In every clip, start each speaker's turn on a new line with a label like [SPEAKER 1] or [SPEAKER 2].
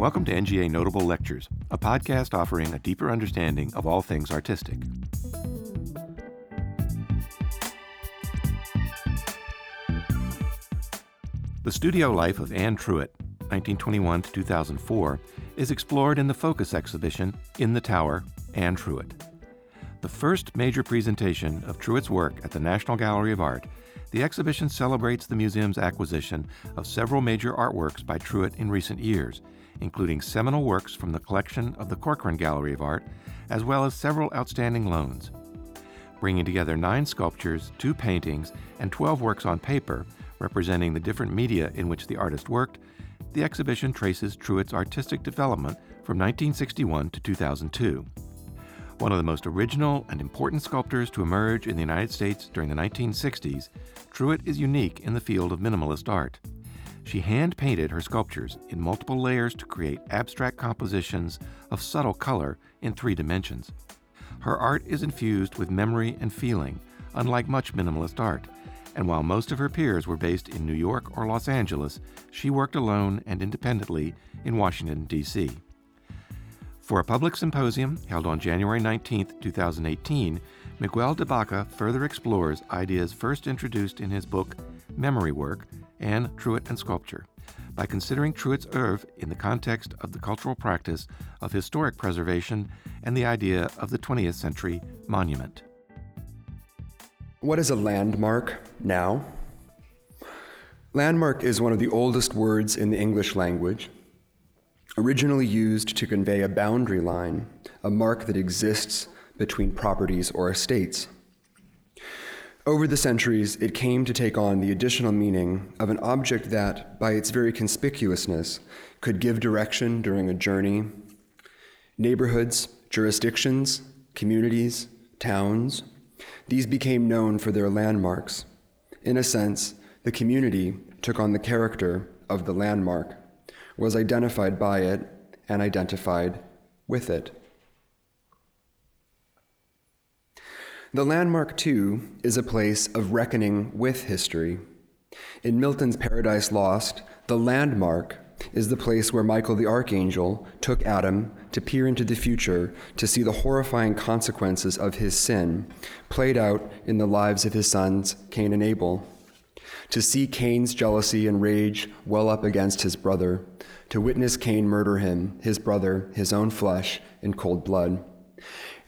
[SPEAKER 1] Welcome to NGA Notable Lectures, a podcast offering a deeper understanding of all things artistic. The studio life of Anne Truitt, 1921 to 2004, is explored in the Focus exhibition In the Tower, Anne Truitt. The first major presentation of Truitt's work at the National Gallery of Art, the exhibition celebrates the museum's acquisition of several major artworks by Truitt in recent years, including seminal works from the collection of the Corcoran Gallery of Art, as well as several outstanding loans. Bringing together nine sculptures, two paintings, and 12 works on paper, representing the different media in which the artist worked, the exhibition traces Truitt's artistic development from 1961 to 2002. One of the most original and important sculptors to emerge in the United States during the 1960s, Truitt is unique in the field of minimalist art. She hand painted her sculptures in multiple layers to create abstract compositions of subtle color in three dimensions. Her art is infused with memory and feeling, unlike much minimalist art, and while most of her peers were based in New York or Los Angeles, she worked alone and independently in Washington, D.C. For a public symposium held on January 19, 2018, Miguel de Baca further explores ideas first introduced in his book Memory Work Anne Truitt and Sculpture by considering Truitt's oeuvre in the context of the cultural practice of historic preservation and the idea of the 20th century monument.
[SPEAKER 2] What is a landmark now? Landmark is one of the oldest words in the English language, originally used to convey a boundary line, a mark that exists between properties or estates. Over the centuries, it came to take on the additional meaning of an object that, by its very conspicuousness, could give direction during a journey. Neighborhoods, jurisdictions, communities, towns, these became known for their landmarks. In a sense, the community took on the character of the landmark, was identified by it, and identified with it. The landmark, too, is a place of reckoning with history. In Milton's Paradise Lost, the landmark is the place where Michael the archangel took Adam to peer into the future to see the horrifying consequences of his sin played out in the lives of his sons, Cain and Abel. To see Cain's jealousy and rage well up against his brother, to witness Cain murder him, his brother, his own flesh, in cold blood.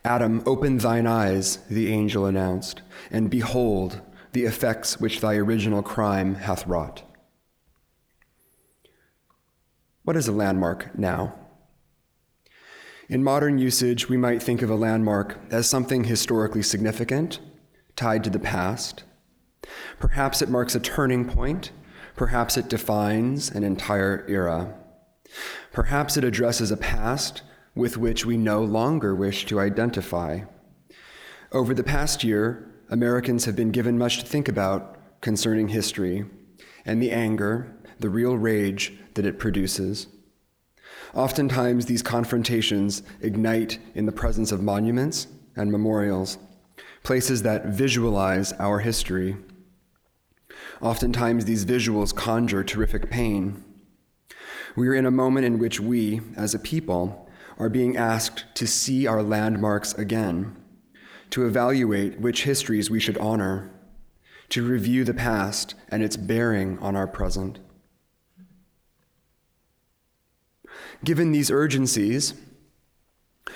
[SPEAKER 2] Adam, open thine eyes, the angel announced, and behold the effects which thy original crime hath wrought. What is a landmark now? In modern usage, we might think of a landmark as something historically significant, tied to the past. Perhaps it marks a turning point. Perhaps it defines an entire era. Perhaps it addresses a past with which we no longer wish to identify. Over the past year, Americans have been given much to think about concerning history and the anger, the real rage that it produces. Oftentimes, these confrontations ignite in the presence of monuments and memorials, places that visualize our history. Oftentimes, these visuals conjure terrific pain. We are in a moment in which we, as a people, are being asked to see our landmarks again, to evaluate which histories we should honor, to review the past and its bearing on our present. Given these urgencies,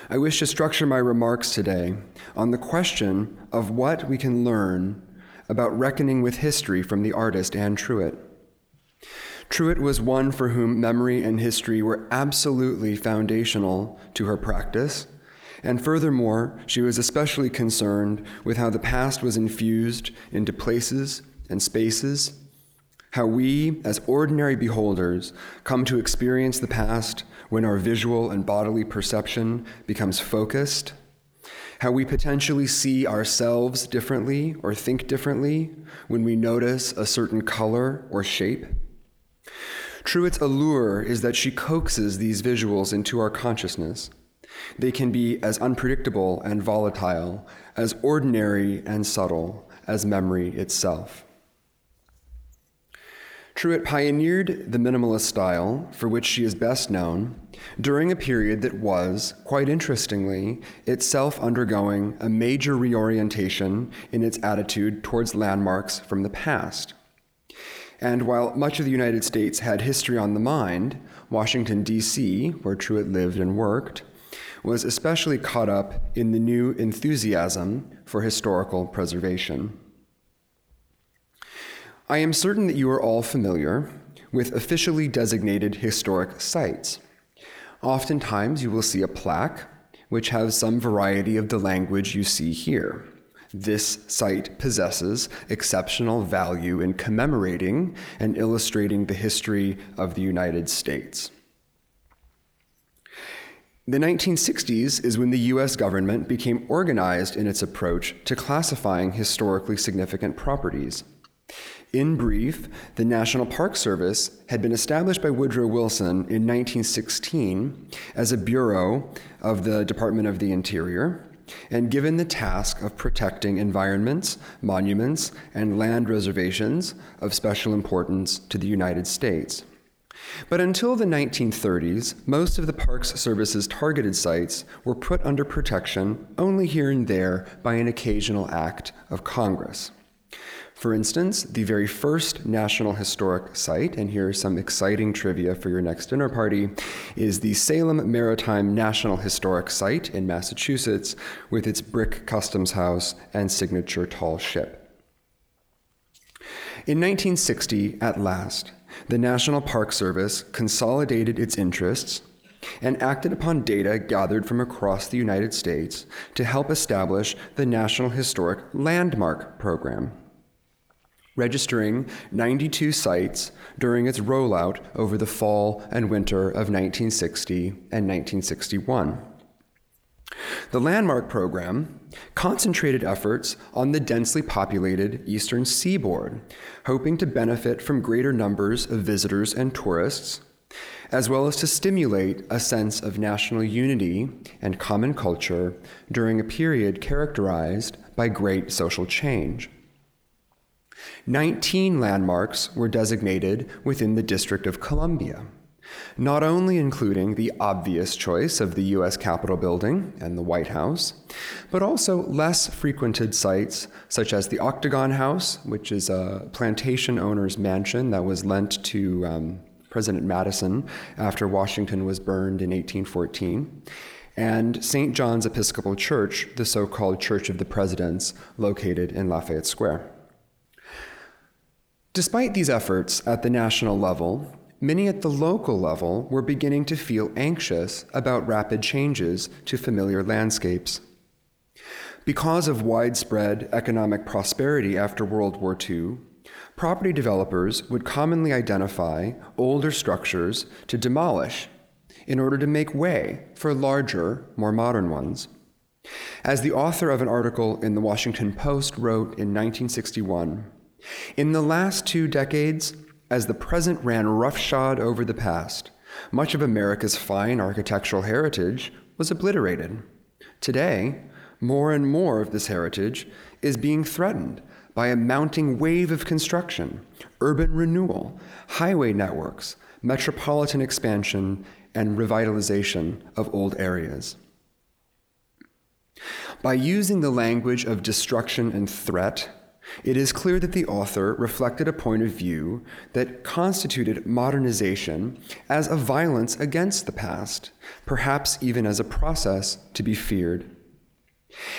[SPEAKER 2] I wish to structure my remarks today on the question of what we can learn about reckoning with history from the artist Anne Truitt. Truitt was one for whom memory and history were absolutely foundational to her practice. And furthermore, she was especially concerned with how the past was infused into places and spaces, how we, as ordinary beholders, come to experience the past when our visual and bodily perception becomes focused, how we potentially see ourselves differently or think differently when we notice a certain color or shape. Truitt's allure is that she coaxes these visuals into our consciousness. They can be as unpredictable and volatile, as ordinary and subtle as memory itself. Truitt pioneered the minimalist style, for which she is best known, during a period that was, quite interestingly, itself undergoing a major reorientation in its attitude towards landmarks from the past. And while much of the United States had history on the mind, Washington, D.C., where Truitt lived and worked, was especially caught up in the new enthusiasm for historical preservation. I am certain that you are all familiar with officially designated historic sites. Oftentimes, you will see a plaque which has some variety of the language you see here. This site possesses exceptional value in commemorating and illustrating the history of the United States. The 1960s is when the US government became organized in its approach to classifying historically significant properties. In brief, the National Park Service had been established by Woodrow Wilson in 1916 as a bureau of the Department of the Interior and given the task of protecting environments, monuments, and land reservations of special importance to the United States. But until the 1930s, most of the Parks Service's targeted sites were put under protection only here and there by an occasional act of Congress. For instance, the very first National Historic Site, and here's some exciting trivia for your next dinner party, is the Salem Maritime National Historic Site in Massachusetts with its brick customs house and signature tall ship. In 1960, at last, the National Park Service consolidated its interests and acted upon data gathered from across the United States to help establish the National Historic Landmark Program registering 92 sites during its rollout over the fall and winter of 1960 and 1961. The Landmark Program concentrated efforts on the densely populated eastern seaboard, hoping to benefit from greater numbers of visitors and tourists, as well as to stimulate a sense of national unity and common culture during a period characterized by great social change. 19 landmarks were designated within the District of Columbia, not only including the obvious choice of the U.S. Capitol building and the White House, but also less frequented sites such as the Octagon House, which is a plantation owner's mansion that was lent to um, President Madison after Washington was burned in 1814 and St. John's Episcopal Church, the so called Church of the Presidents, located in Lafayette Square. Despite these efforts at the national level, many at the local level were beginning to feel anxious about rapid changes to familiar landscapes. Because of widespread economic prosperity after World War II, property developers would commonly identify older structures to demolish in order to make way for larger, more modern ones. As the author of an article in the Washington Post wrote in 1961, in the last two decades, as the present ran roughshod over the past, much of America's fine architectural heritage was obliterated. Today, more and more of this heritage is being threatened by a mounting wave of construction, urban renewal, highway networks, metropolitan expansion, and revitalization of old areas. By using the language of destruction and threat, it is clear that the author reflected a point of view that constituted modernization as a violence against the past, perhaps even as a process to be feared.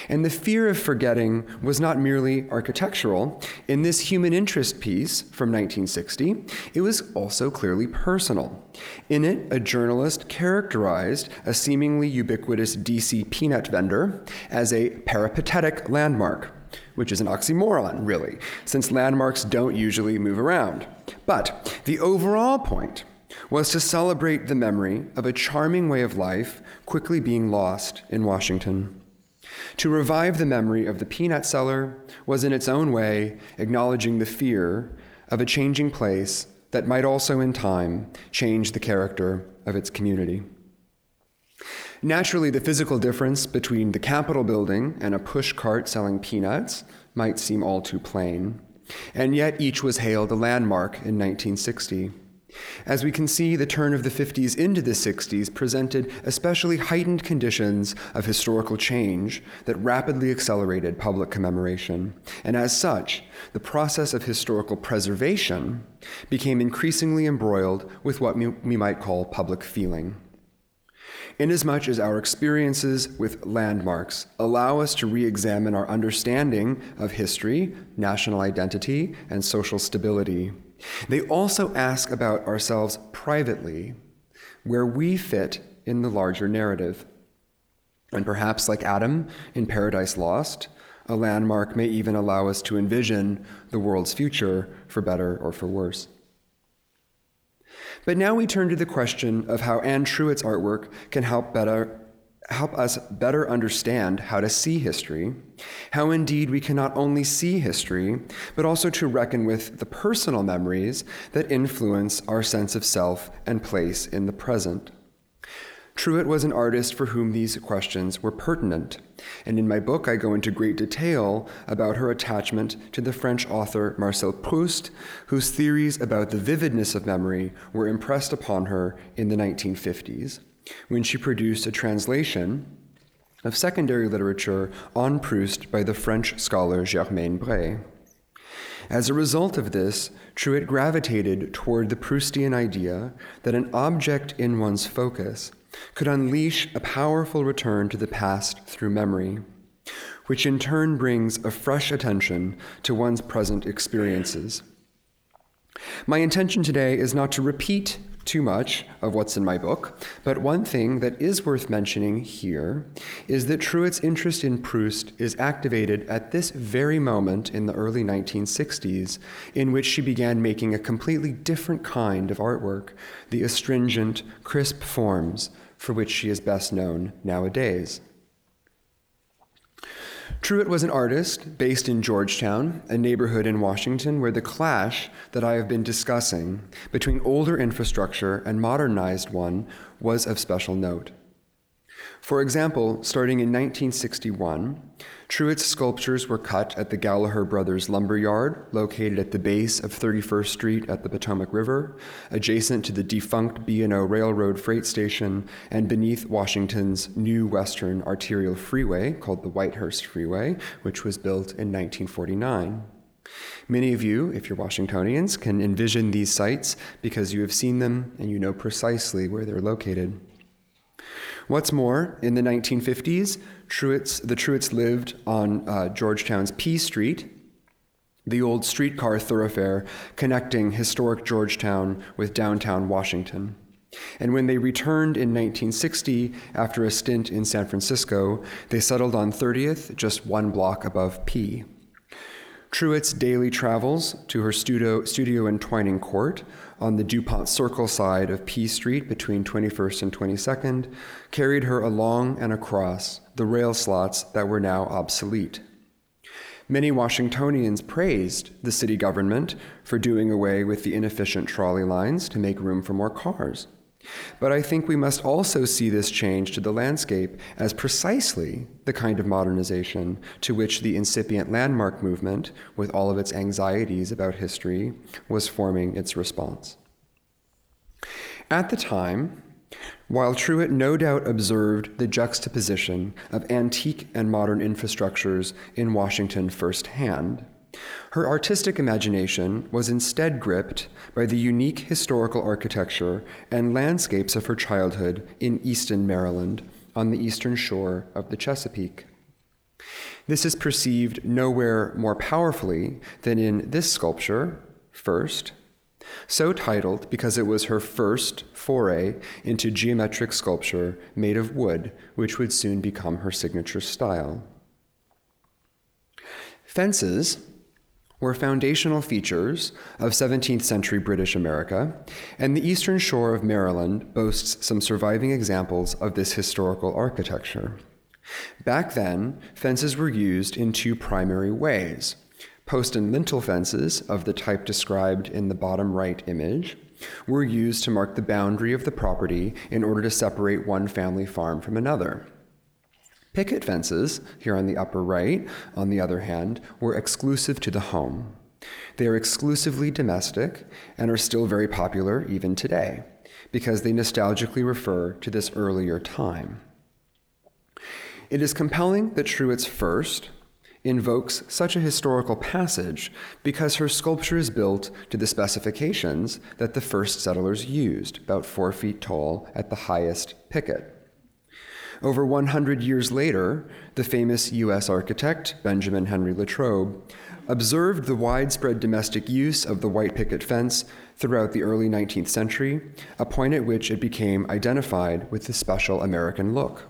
[SPEAKER 2] And the fear of forgetting was not merely architectural. In this human interest piece from 1960, it was also clearly personal. In it, a journalist characterized a seemingly ubiquitous DC peanut vendor as a peripatetic landmark which is an oxymoron, really, since landmarks don't usually move around. But the overall point was to celebrate the memory of a charming way of life quickly being lost in Washington. To revive the memory of the peanut seller was, in its own way, acknowledging the fear of a changing place that might also, in time, change the character of its community. Naturally, the physical difference between the Capitol building and a push cart selling peanuts might seem all too plain. and yet each was hailed a landmark in 1960. As we can see, the turn of the 50s into the 60s presented especially heightened conditions of historical change that rapidly accelerated public commemoration. And as such, the process of historical preservation became increasingly embroiled with what we might call public feeling. Inasmuch as our experiences with landmarks allow us to re examine our understanding of history, national identity, and social stability, they also ask about ourselves privately, where we fit in the larger narrative. And perhaps, like Adam in Paradise Lost, a landmark may even allow us to envision the world's future for better or for worse. But now we turn to the question of how Anne Truitt's artwork can help better help us better understand how to see history, how indeed we can not only see history, but also to reckon with the personal memories that influence our sense of self and place in the present. Truitt was an artist for whom these questions were pertinent, and in my book I go into great detail about her attachment to the French author Marcel Proust, whose theories about the vividness of memory were impressed upon her in the 1950s when she produced a translation of secondary literature on Proust by the French scholar Germaine Brée. As a result of this, Truitt gravitated toward the Proustian idea that an object in one's focus could unleash a powerful return to the past through memory, which in turn brings a fresh attention to one's present experiences. My intention today is not to repeat too much of what's in my book, but one thing that is worth mentioning here is that Truitt's interest in Proust is activated at this very moment in the early 1960s, in which she began making a completely different kind of artwork, the astringent, crisp forms for which she is best known nowadays. Truitt was an artist based in Georgetown, a neighborhood in Washington where the clash that I have been discussing between older infrastructure and modernized one was of special note. For example, starting in 1961, Truitt's sculptures were cut at the Gallagher Brothers Lumber Yard, located at the base of 31st Street at the Potomac River, adjacent to the defunct B&O Railroad freight station, and beneath Washington's new western arterial freeway called the Whitehurst Freeway, which was built in 1949. Many of you, if you're Washingtonians, can envision these sites because you have seen them and you know precisely where they're located. What's more, in the 1950s, Truitt's, the Truitts lived on uh, Georgetown's P Street, the old streetcar thoroughfare connecting historic Georgetown with downtown Washington. And when they returned in 1960 after a stint in San Francisco, they settled on 30th, just one block above P. Truitt's daily travels to her studio, studio in Twining Court on the DuPont Circle side of P Street between 21st and 22nd carried her along and across the rail slots that were now obsolete. Many Washingtonians praised the city government for doing away with the inefficient trolley lines to make room for more cars. But I think we must also see this change to the landscape as precisely the kind of modernization to which the incipient landmark movement, with all of its anxieties about history, was forming its response. At the time, while Truitt no doubt observed the juxtaposition of antique and modern infrastructures in Washington firsthand, her artistic imagination was instead gripped by the unique historical architecture and landscapes of her childhood in Easton, Maryland, on the eastern shore of the Chesapeake. This is perceived nowhere more powerfully than in this sculpture, first, so titled because it was her first foray into geometric sculpture made of wood, which would soon become her signature style. Fences, were foundational features of 17th century British America, and the eastern shore of Maryland boasts some surviving examples of this historical architecture. Back then, fences were used in two primary ways post and lintel fences of the type described in the bottom right image were used to mark the boundary of the property in order to separate one family farm from another. Picket fences, here on the upper right, on the other hand, were exclusive to the home. They are exclusively domestic and are still very popular even today because they nostalgically refer to this earlier time. It is compelling that Truitt's first invokes such a historical passage because her sculpture is built to the specifications that the first settlers used, about four feet tall at the highest picket. Over 100 years later, the famous U.S. architect Benjamin Henry Latrobe observed the widespread domestic use of the white picket fence throughout the early 19th century, a point at which it became identified with the special American look.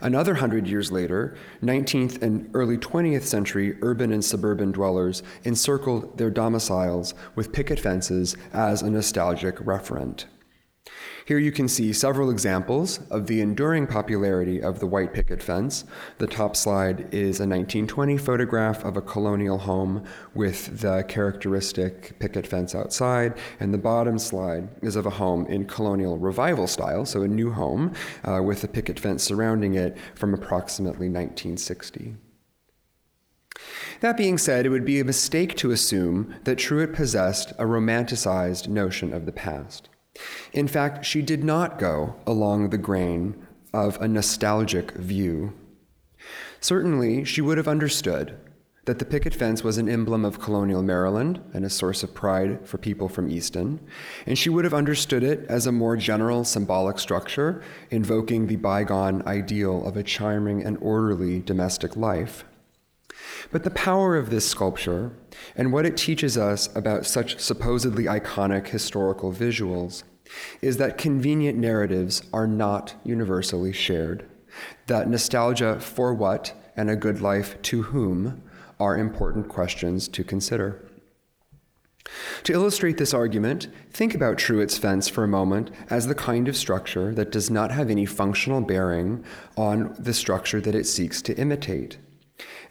[SPEAKER 2] Another hundred years later, 19th and early 20th century urban and suburban dwellers encircled their domiciles with picket fences as a nostalgic referent. Here you can see several examples of the enduring popularity of the white picket fence. The top slide is a 1920 photograph of a colonial home with the characteristic picket fence outside, and the bottom slide is of a home in colonial revival style, so a new home uh, with a picket fence surrounding it from approximately 1960. That being said, it would be a mistake to assume that Truitt possessed a romanticized notion of the past. In fact, she did not go along the grain of a nostalgic view. Certainly, she would have understood that the picket fence was an emblem of colonial Maryland and a source of pride for people from Easton, and she would have understood it as a more general symbolic structure, invoking the bygone ideal of a charming and orderly domestic life. But the power of this sculpture and what it teaches us about such supposedly iconic historical visuals is that convenient narratives are not universally shared, that nostalgia for what and a good life to whom are important questions to consider. To illustrate this argument, think about Truitt's fence for a moment as the kind of structure that does not have any functional bearing on the structure that it seeks to imitate.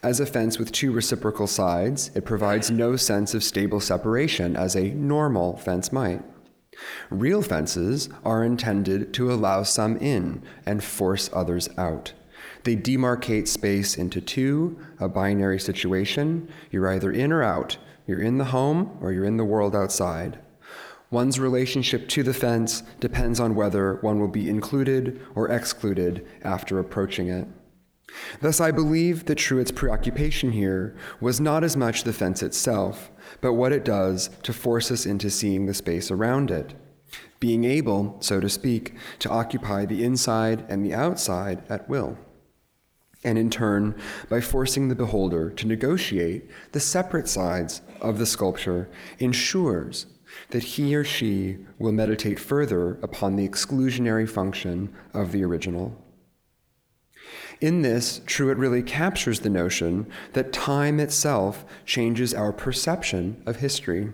[SPEAKER 2] As a fence with two reciprocal sides, it provides no sense of stable separation as a normal fence might. Real fences are intended to allow some in and force others out. They demarcate space into two, a binary situation. You're either in or out. You're in the home or you're in the world outside. One's relationship to the fence depends on whether one will be included or excluded after approaching it. Thus, I believe that Truitt's preoccupation here was not as much the fence itself, but what it does to force us into seeing the space around it, being able, so to speak, to occupy the inside and the outside at will. And in turn, by forcing the beholder to negotiate the separate sides of the sculpture, ensures that he or she will meditate further upon the exclusionary function of the original. In this, Truitt really captures the notion that time itself changes our perception of history.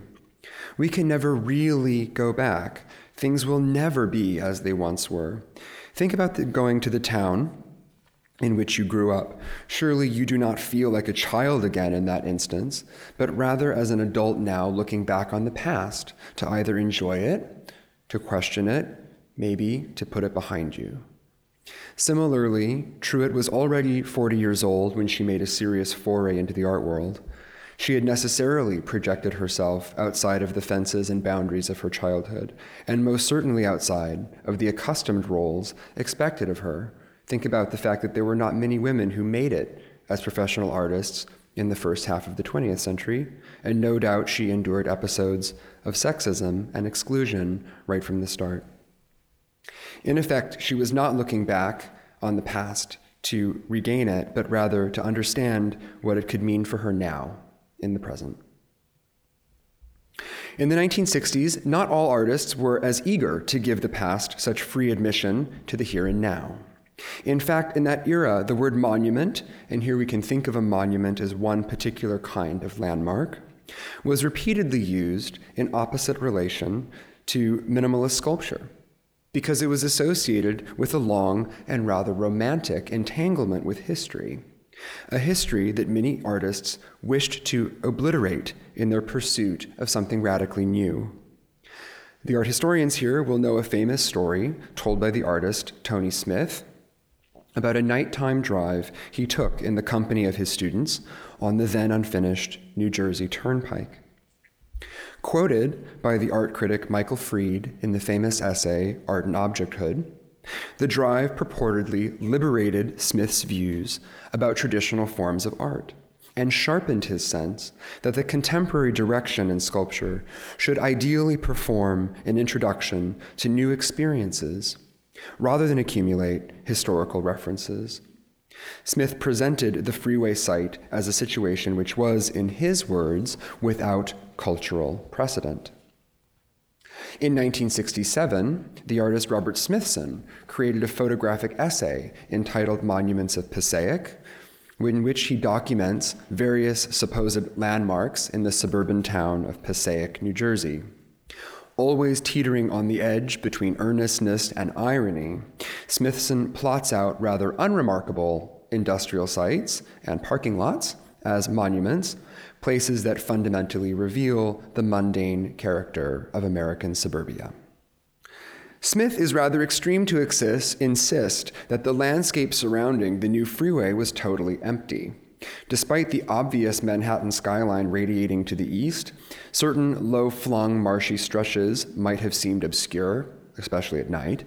[SPEAKER 2] We can never really go back. Things will never be as they once were. Think about the, going to the town in which you grew up. Surely you do not feel like a child again in that instance, but rather as an adult now looking back on the past to either enjoy it, to question it, maybe to put it behind you. Similarly, Truitt was already 40 years old when she made a serious foray into the art world. She had necessarily projected herself outside of the fences and boundaries of her childhood, and most certainly outside of the accustomed roles expected of her. Think about the fact that there were not many women who made it as professional artists in the first half of the 20th century, and no doubt she endured episodes of sexism and exclusion right from the start. In effect, she was not looking back on the past to regain it, but rather to understand what it could mean for her now in the present. In the 1960s, not all artists were as eager to give the past such free admission to the here and now. In fact, in that era, the word monument, and here we can think of a monument as one particular kind of landmark, was repeatedly used in opposite relation to minimalist sculpture because it was associated with a long and rather romantic entanglement with history, a history that many artists wished to obliterate in their pursuit of something radically new. The art historians here will know a famous story told by the artist Tony Smith about a nighttime drive he took in the company of his students on the then unfinished New Jersey Turnpike. Quoted by the art critic Michael Fried in the famous essay Art and Objecthood, the drive purportedly liberated Smith's views about traditional forms of art and sharpened his sense that the contemporary direction in sculpture should ideally perform an introduction to new experiences rather than accumulate historical references. Smith presented the freeway site as a situation which was, in his words, without cultural precedent. In 1967, the artist Robert Smithson created a photographic essay entitled Monuments of Passaic, in which he documents various supposed landmarks in the suburban town of Passaic, New Jersey. Always teetering on the edge between earnestness and irony, Smithson plots out rather unremarkable industrial sites and parking lots as monuments, places that fundamentally reveal the mundane character of American suburbia. Smith is rather extreme to insist that the landscape surrounding the new freeway was totally empty. Despite the obvious Manhattan skyline radiating to the east, certain low flung marshy stretches might have seemed obscure, especially at night,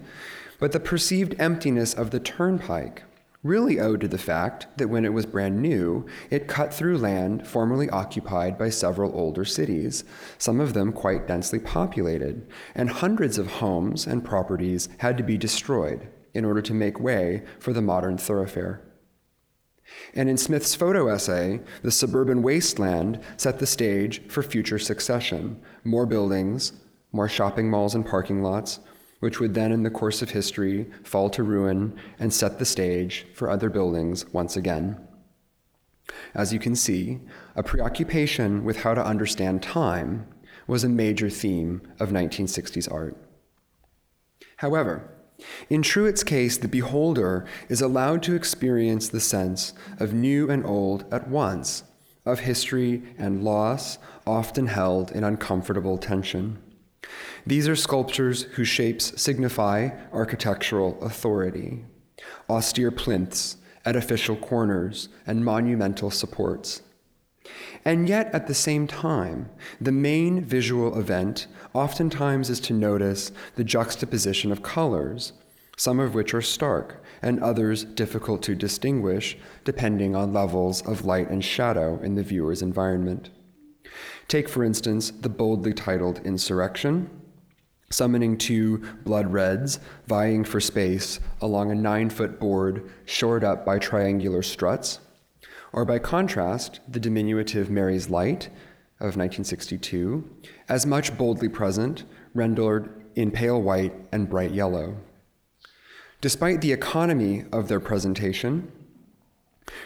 [SPEAKER 2] but the perceived emptiness of the turnpike really owed to the fact that when it was brand new, it cut through land formerly occupied by several older cities, some of them quite densely populated, and hundreds of homes and properties had to be destroyed in order to make way for the modern thoroughfare. And in Smith's photo essay, the suburban wasteland set the stage for future succession more buildings, more shopping malls and parking lots, which would then, in the course of history, fall to ruin and set the stage for other buildings once again. As you can see, a preoccupation with how to understand time was a major theme of 1960s art. However, in Truitt's case, the beholder is allowed to experience the sense of new and old at once, of history and loss, often held in uncomfortable tension. These are sculptures whose shapes signify architectural authority austere plinths, edificial corners, and monumental supports. And yet, at the same time, the main visual event oftentimes is to notice the juxtaposition of colors, some of which are stark and others difficult to distinguish depending on levels of light and shadow in the viewer's environment. Take, for instance, the boldly titled Insurrection, summoning two blood reds vying for space along a nine foot board shored up by triangular struts, or by contrast, the diminutive Mary's Light of 1962, as much boldly present, rendered in pale white and bright yellow. Despite the economy of their presentation,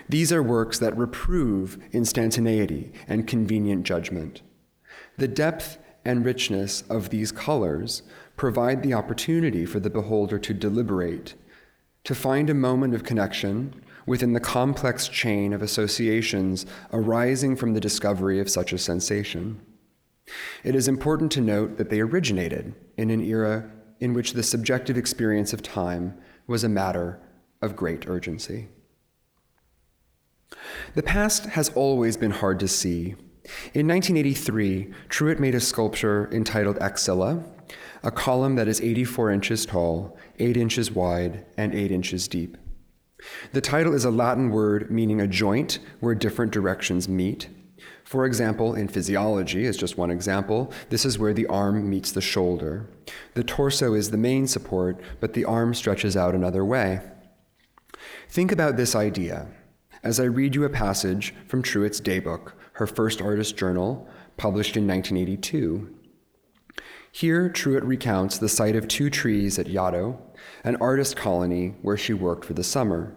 [SPEAKER 2] these are works that reprove instantaneity and convenient judgment. The depth and richness of these colors provide the opportunity for the beholder to deliberate, to find a moment of connection within the complex chain of associations arising from the discovery of such a sensation. It is important to note that they originated in an era in which the subjective experience of time was a matter of great urgency. The past has always been hard to see in 1983, Truitt made a sculpture entitled Axilla, a column that is 84 inches tall, 8 inches wide, and 8 inches deep. The title is a Latin word meaning a joint where different directions meet. For example, in physiology, as just one example, this is where the arm meets the shoulder. The torso is the main support, but the arm stretches out another way. Think about this idea as I read you a passage from Truitt's daybook, her first artist journal, published in 1982. Here, Truitt recounts the sight of two trees at Yaddo, an artist colony where she worked for the summer.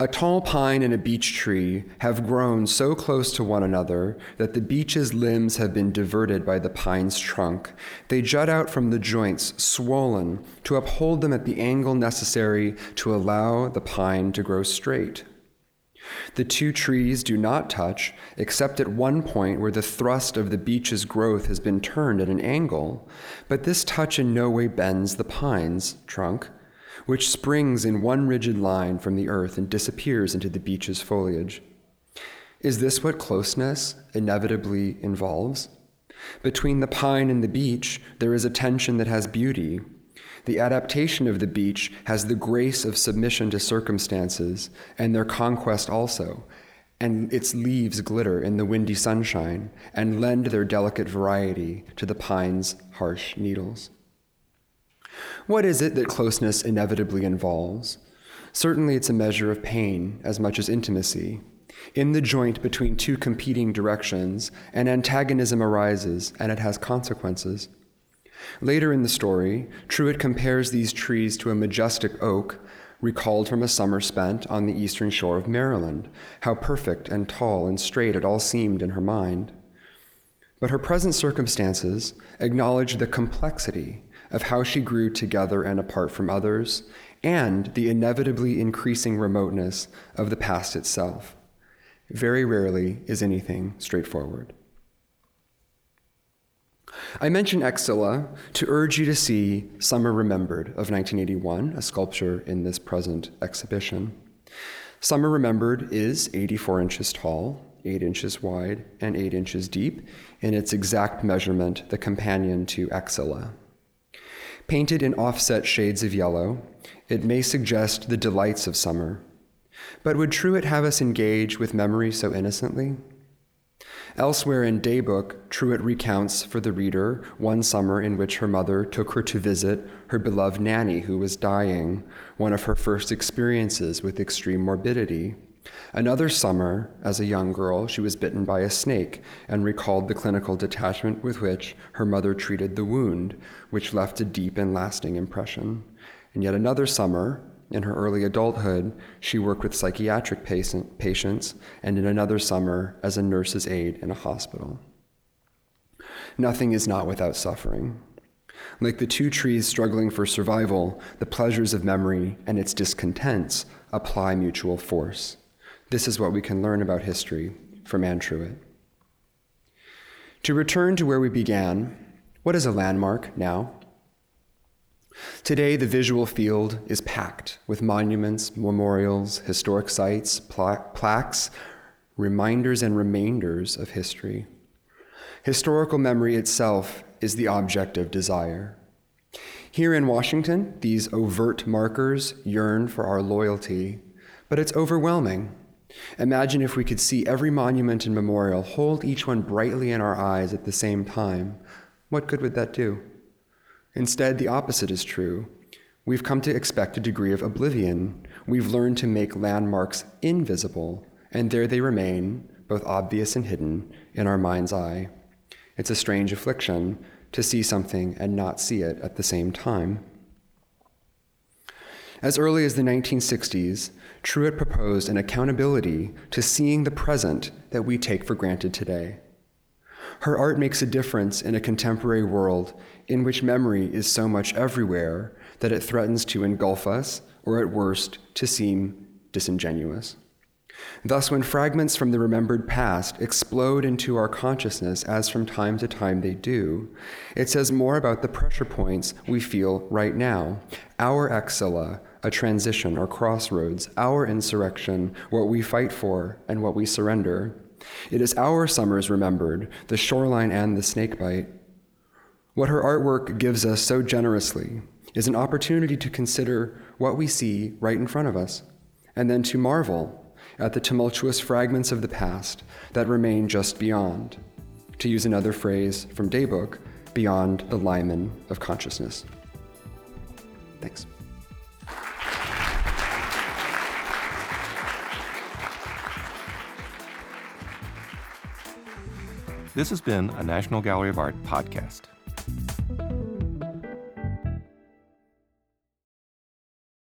[SPEAKER 2] A tall pine and a beech tree have grown so close to one another that the beech's limbs have been diverted by the pine's trunk. They jut out from the joints, swollen, to uphold them at the angle necessary to allow the pine to grow straight. The two trees do not touch, except at one point where the thrust of the beech's growth has been turned at an angle, but this touch in no way bends the pine's trunk, which springs in one rigid line from the earth and disappears into the beech's foliage. Is this what closeness inevitably involves? Between the pine and the beech, there is a tension that has beauty. The adaptation of the beech has the grace of submission to circumstances and their conquest also, and its leaves glitter in the windy sunshine and lend their delicate variety to the pine's harsh needles. What is it that closeness inevitably involves? Certainly, it's a measure of pain as much as intimacy. In the joint between two competing directions, an antagonism arises and it has consequences. Later in the story, Truitt compares these trees to a majestic oak recalled from a summer spent on the eastern shore of Maryland, how perfect and tall and straight it all seemed in her mind. But her present circumstances acknowledge the complexity of how she grew together and apart from others, and the inevitably increasing remoteness of the past itself. Very rarely is anything straightforward. I mention Axilla to urge you to see Summer Remembered of 1981, a sculpture in this present exhibition. Summer Remembered is 84 inches tall, 8 inches wide, and 8 inches deep, in its exact measurement, the companion to Axilla. Painted in offset shades of yellow, it may suggest the delights of summer. But would Truitt have us engage with memory so innocently? Elsewhere in Daybook, Truitt recounts for the reader one summer in which her mother took her to visit her beloved nanny who was dying, one of her first experiences with extreme morbidity. Another summer, as a young girl, she was bitten by a snake and recalled the clinical detachment with which her mother treated the wound, which left a deep and lasting impression. And yet another summer, in her early adulthood, she worked with psychiatric patient, patients, and in another summer as a nurse's aide in a hospital. Nothing is not without suffering. Like the two trees struggling for survival, the pleasures of memory and its discontents apply mutual force. This is what we can learn about history from Anne Truitt. To return to where we began, what is a landmark now? Today, the visual field is packed with monuments, memorials, historic sites, pla- plaques, reminders, and remainders of history. Historical memory itself is the object of desire. Here in Washington, these overt markers yearn for our loyalty, but it's overwhelming. Imagine if we could see every monument and memorial, hold each one brightly in our eyes at the same time. What good would that do? Instead, the opposite is true. We've come to expect a degree of oblivion. We've learned to make landmarks invisible, and there they remain, both obvious and hidden, in our mind's eye. It's a strange affliction to see something and not see it at the same time. As early as the 1960s, Truitt proposed an accountability to seeing the present that we take for granted today. Her art makes a difference in a contemporary world in which memory is so much everywhere that it threatens to engulf us, or at worst, to seem disingenuous. Thus, when fragments from the remembered past explode into our consciousness, as from time to time they do, it says more about the pressure points we feel right now. Our Axilla, a transition or crossroads, our insurrection, what we fight for and what we surrender. It is our summers remembered, the shoreline and the snakebite. What her artwork gives us so generously is an opportunity to consider what we see right in front of us, and then to marvel at the tumultuous fragments of the past that remain just beyond, to use another phrase from Daybook, beyond the limen of consciousness. Thanks.
[SPEAKER 1] This has been a National Gallery of Art podcast.